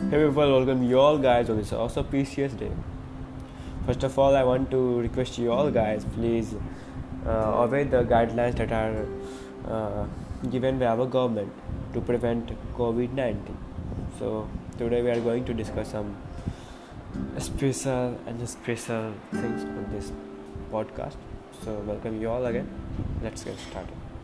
Hey people, welcome you all guys on this awesome PCS day. First of all, I want to request you all guys, please uh, obey the guidelines that are uh, given by our government to prevent COVID-19. So today we are going to discuss some special and special things on this podcast. So welcome you all again. Let's get started.